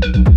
to do.